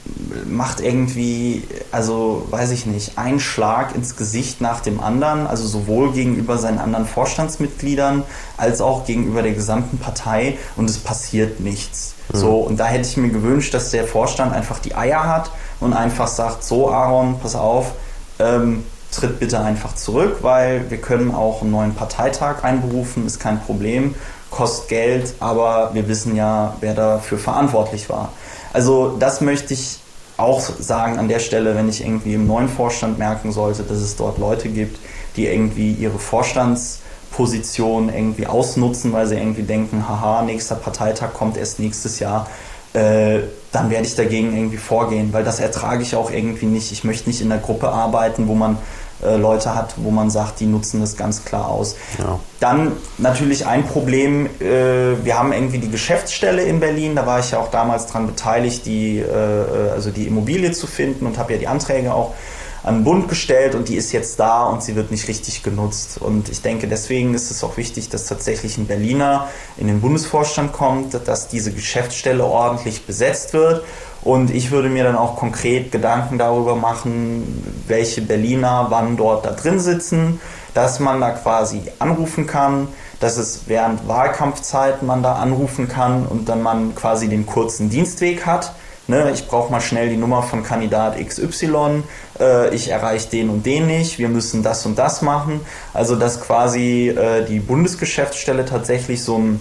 macht irgendwie, also weiß ich nicht, einen Schlag ins Gesicht nach dem anderen, also sowohl gegenüber seinen anderen Vorstandsmitgliedern als auch gegenüber der gesamten Partei und es passiert nichts. Mhm. So, und da hätte ich mir gewünscht, dass der Vorstand einfach die Eier hat und einfach sagt, so Aaron, pass auf, ähm, tritt bitte einfach zurück, weil wir können auch einen neuen Parteitag einberufen, ist kein Problem, kostet Geld, aber wir wissen ja, wer dafür verantwortlich war. Also das möchte ich auch sagen an der Stelle, wenn ich irgendwie im neuen Vorstand merken sollte, dass es dort Leute gibt, die irgendwie ihre Vorstandsposition irgendwie ausnutzen, weil sie irgendwie denken, haha, nächster Parteitag kommt erst nächstes Jahr, äh, dann werde ich dagegen irgendwie vorgehen, weil das ertrage ich auch irgendwie nicht. Ich möchte nicht in der Gruppe arbeiten, wo man äh, Leute hat, wo man sagt, die nutzen das ganz klar aus. Ja. Dann natürlich ein Problem, äh, wir haben irgendwie die Geschäftsstelle in Berlin, da war ich ja auch damals dran beteiligt, die, äh, äh also die Immobilie zu finden und habe ja die Anträge auch an den Bund gestellt und die ist jetzt da und sie wird nicht richtig genutzt. Und ich denke, deswegen ist es auch wichtig, dass tatsächlich ein Berliner in den Bundesvorstand kommt, dass diese Geschäftsstelle ordentlich besetzt wird. Und ich würde mir dann auch konkret Gedanken darüber machen, welche Berliner wann dort da drin sitzen, dass man da quasi anrufen kann, dass es während Wahlkampfzeit man da anrufen kann und dann man quasi den kurzen Dienstweg hat Ne, ich brauche mal schnell die Nummer von Kandidat XY, äh, ich erreiche den und den nicht, wir müssen das und das machen. Also dass quasi äh, die Bundesgeschäftsstelle tatsächlich so ein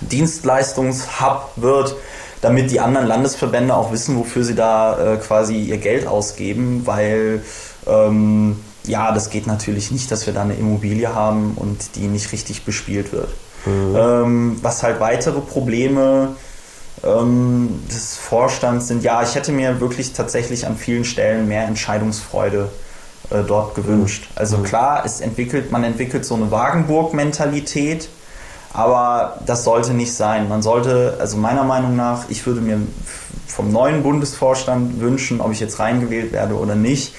Dienstleistungshub wird, damit die anderen Landesverbände auch wissen, wofür sie da äh, quasi ihr Geld ausgeben, weil ähm, ja, das geht natürlich nicht, dass wir da eine Immobilie haben und die nicht richtig bespielt wird. Mhm. Ähm, was halt weitere Probleme ähm, des Vorstands sind, ja, ich hätte mir wirklich tatsächlich an vielen Stellen mehr Entscheidungsfreude äh, dort gewünscht. Also mhm. klar, es entwickelt, man entwickelt so eine Wagenburg-Mentalität, aber das sollte nicht sein. Man sollte, also meiner Meinung nach, ich würde mir vom neuen Bundesvorstand wünschen, ob ich jetzt reingewählt werde oder nicht,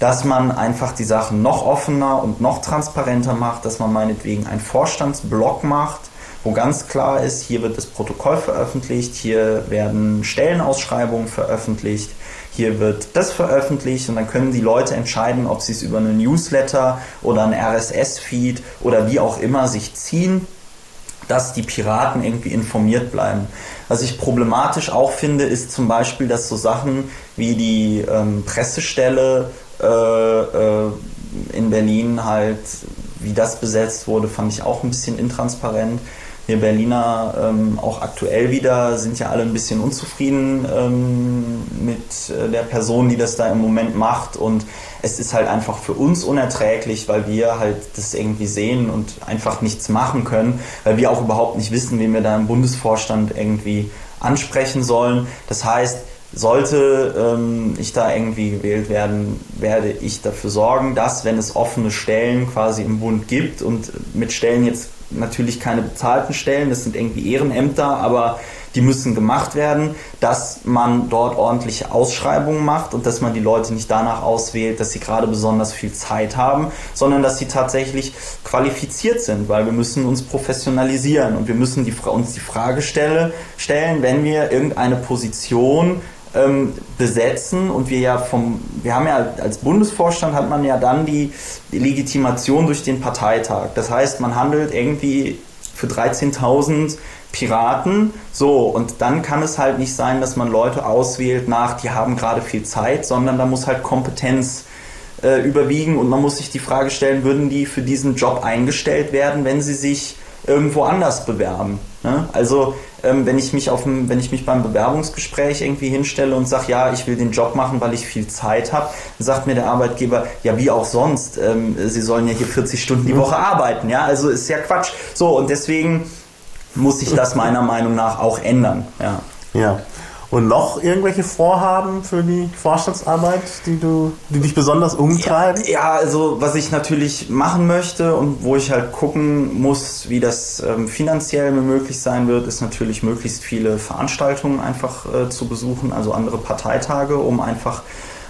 dass man einfach die Sachen noch offener und noch transparenter macht, dass man meinetwegen einen Vorstandsblock macht, wo ganz klar ist, hier wird das Protokoll veröffentlicht, hier werden Stellenausschreibungen veröffentlicht, hier wird das veröffentlicht und dann können die Leute entscheiden, ob sie es über einen Newsletter oder einen RSS-Feed oder wie auch immer sich ziehen, dass die Piraten irgendwie informiert bleiben. Was ich problematisch auch finde, ist zum Beispiel, dass so Sachen wie die ähm, Pressestelle äh, äh, in Berlin halt, wie das besetzt wurde, fand ich auch ein bisschen intransparent wir Berliner ähm, auch aktuell wieder sind ja alle ein bisschen unzufrieden ähm, mit äh, der Person, die das da im Moment macht und es ist halt einfach für uns unerträglich, weil wir halt das irgendwie sehen und einfach nichts machen können, weil wir auch überhaupt nicht wissen, wen wir da im Bundesvorstand irgendwie ansprechen sollen. Das heißt, sollte ähm, ich da irgendwie gewählt werden, werde ich dafür sorgen, dass, wenn es offene Stellen quasi im Bund gibt und mit Stellen jetzt natürlich keine bezahlten Stellen, das sind irgendwie Ehrenämter, aber die müssen gemacht werden, dass man dort ordentliche Ausschreibungen macht und dass man die Leute nicht danach auswählt, dass sie gerade besonders viel Zeit haben, sondern dass sie tatsächlich qualifiziert sind, weil wir müssen uns professionalisieren und wir müssen die, uns die Frage stelle, stellen, wenn wir irgendeine Position ähm, besetzen und wir ja vom, wir haben ja als Bundesvorstand hat man ja dann die, Legitimation durch den Parteitag. Das heißt, man handelt irgendwie für 13.000 Piraten. So, und dann kann es halt nicht sein, dass man Leute auswählt nach, die haben gerade viel Zeit, sondern da muss halt Kompetenz äh, überwiegen und man muss sich die Frage stellen, würden die für diesen Job eingestellt werden, wenn sie sich irgendwo anders bewerben? Ne? Also ähm, wenn ich mich auf dem, wenn ich mich beim Bewerbungsgespräch irgendwie hinstelle und sage, ja, ich will den Job machen, weil ich viel Zeit habe, dann sagt mir der Arbeitgeber, ja, wie auch sonst, ähm, Sie sollen ja hier 40 Stunden die Woche arbeiten, ja, also ist ja Quatsch. So und deswegen muss sich das meiner Meinung nach auch ändern, ja.
Ja. Und noch irgendwelche Vorhaben für die Vorstandsarbeit, die du, die dich besonders umtreiben?
Ja, ja, also was ich natürlich machen möchte und wo ich halt gucken muss, wie das ähm, finanziell mir möglich sein wird, ist natürlich möglichst viele Veranstaltungen einfach äh, zu besuchen, also andere Parteitage, um einfach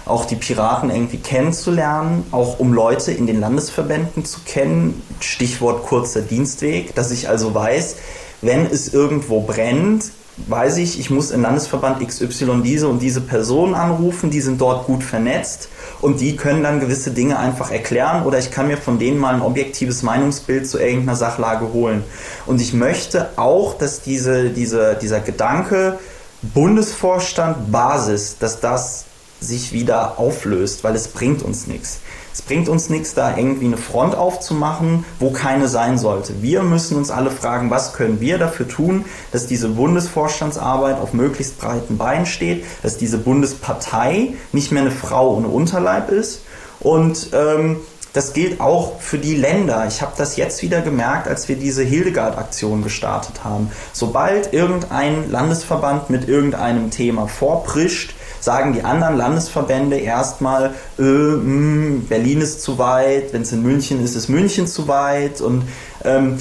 auch die Piraten irgendwie kennenzulernen, auch um Leute in den Landesverbänden zu kennen. Stichwort kurzer Dienstweg, dass ich also weiß, wenn es irgendwo brennt, weiß ich, ich muss im Landesverband XY diese und diese Person anrufen, die sind dort gut vernetzt und die können dann gewisse Dinge einfach erklären oder ich kann mir von denen mal ein objektives Meinungsbild zu irgendeiner Sachlage holen. Und ich möchte auch, dass diese, diese, dieser Gedanke Bundesvorstand Basis, dass das sich wieder auflöst, weil es bringt uns nichts. Es bringt uns nichts, da irgendwie eine Front aufzumachen, wo keine sein sollte. Wir müssen uns alle fragen, was können wir dafür tun, dass diese Bundesvorstandsarbeit auf möglichst breiten Beinen steht, dass diese Bundespartei nicht mehr eine Frau ohne Unterleib ist. Und ähm, das gilt auch für die Länder. Ich habe das jetzt wieder gemerkt, als wir diese Hildegard-Aktion gestartet haben. Sobald irgendein Landesverband mit irgendeinem Thema vorprischt, sagen die anderen Landesverbände erstmal, äh, hm, Berlin ist zu weit, wenn es in München ist, ist München zu weit und ähm,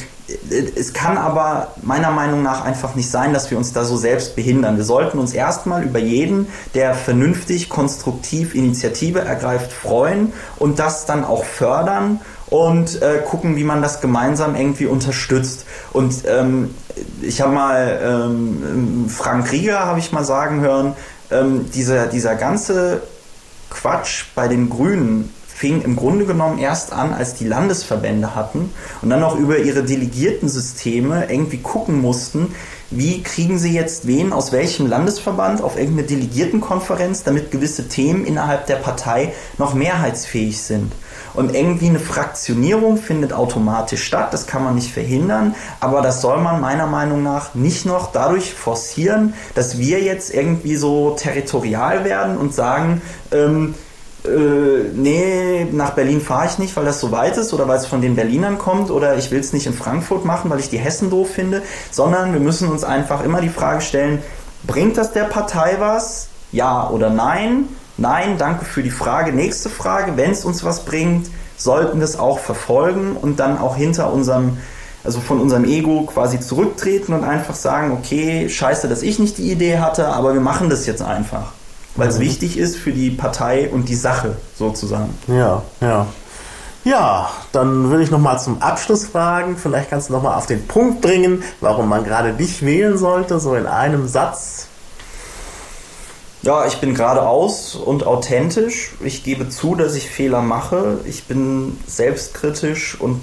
es kann aber meiner Meinung nach einfach nicht sein, dass wir uns da so selbst behindern. Wir sollten uns erstmal über jeden, der vernünftig, konstruktiv Initiative ergreift, freuen und das dann auch fördern und äh, gucken, wie man das gemeinsam irgendwie unterstützt. Und ähm, ich habe mal ähm, Frank Rieger, habe ich mal sagen hören, ähm, dieser, dieser ganze Quatsch bei den Grünen fing im Grunde genommen erst an, als die Landesverbände hatten und dann auch über ihre Delegiertensysteme irgendwie gucken mussten, wie kriegen sie jetzt wen aus welchem Landesverband auf irgendeine Delegiertenkonferenz, damit gewisse Themen innerhalb der Partei noch mehrheitsfähig sind. Und irgendwie eine Fraktionierung findet automatisch statt, das kann man nicht verhindern, aber das soll man meiner Meinung nach nicht noch dadurch forcieren, dass wir jetzt irgendwie so territorial werden und sagen, ähm, äh, nee, nach Berlin fahre ich nicht, weil das so weit ist oder weil es von den Berlinern kommt oder ich will es nicht in Frankfurt machen, weil ich die Hessen doof finde, sondern wir müssen uns einfach immer die Frage stellen, bringt das der Partei was? Ja oder nein? Nein, danke für die Frage. Nächste Frage, wenn es uns was bringt, sollten wir es auch verfolgen und dann auch hinter unserem, also von unserem Ego quasi zurücktreten und einfach sagen, okay, scheiße, dass ich nicht die Idee hatte, aber wir machen das jetzt einfach. Weil es mhm. wichtig ist für die Partei und die Sache sozusagen.
Ja, ja. Ja, dann würde ich nochmal zum Abschluss fragen, vielleicht kannst du nochmal auf den Punkt bringen, warum man gerade dich wählen sollte, so in einem Satz.
Ja, ich bin geradeaus und authentisch. Ich gebe zu, dass ich Fehler mache. Ich bin selbstkritisch und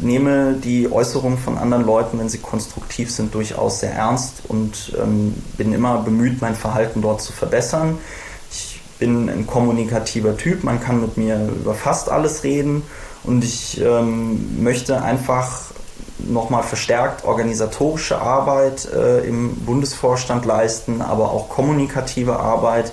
nehme die Äußerungen von anderen Leuten, wenn sie konstruktiv sind, durchaus sehr ernst und ähm, bin immer bemüht, mein Verhalten dort zu verbessern. Ich bin ein kommunikativer Typ, man kann mit mir über fast alles reden und ich ähm, möchte einfach nochmal verstärkt organisatorische Arbeit äh, im Bundesvorstand leisten, aber auch kommunikative Arbeit,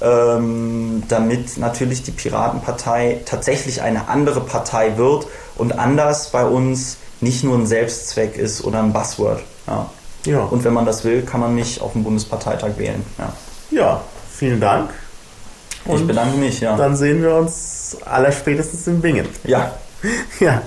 ähm, damit natürlich die Piratenpartei tatsächlich eine andere Partei wird und anders bei uns nicht nur ein Selbstzweck ist oder ein Buzzword. Ja. ja. Und wenn man das will, kann man mich auf dem Bundesparteitag wählen. Ja,
ja vielen Dank.
Und ich bedanke mich, ja.
Dann sehen wir uns allerspätestens in Bingen.
Ja.
Ja.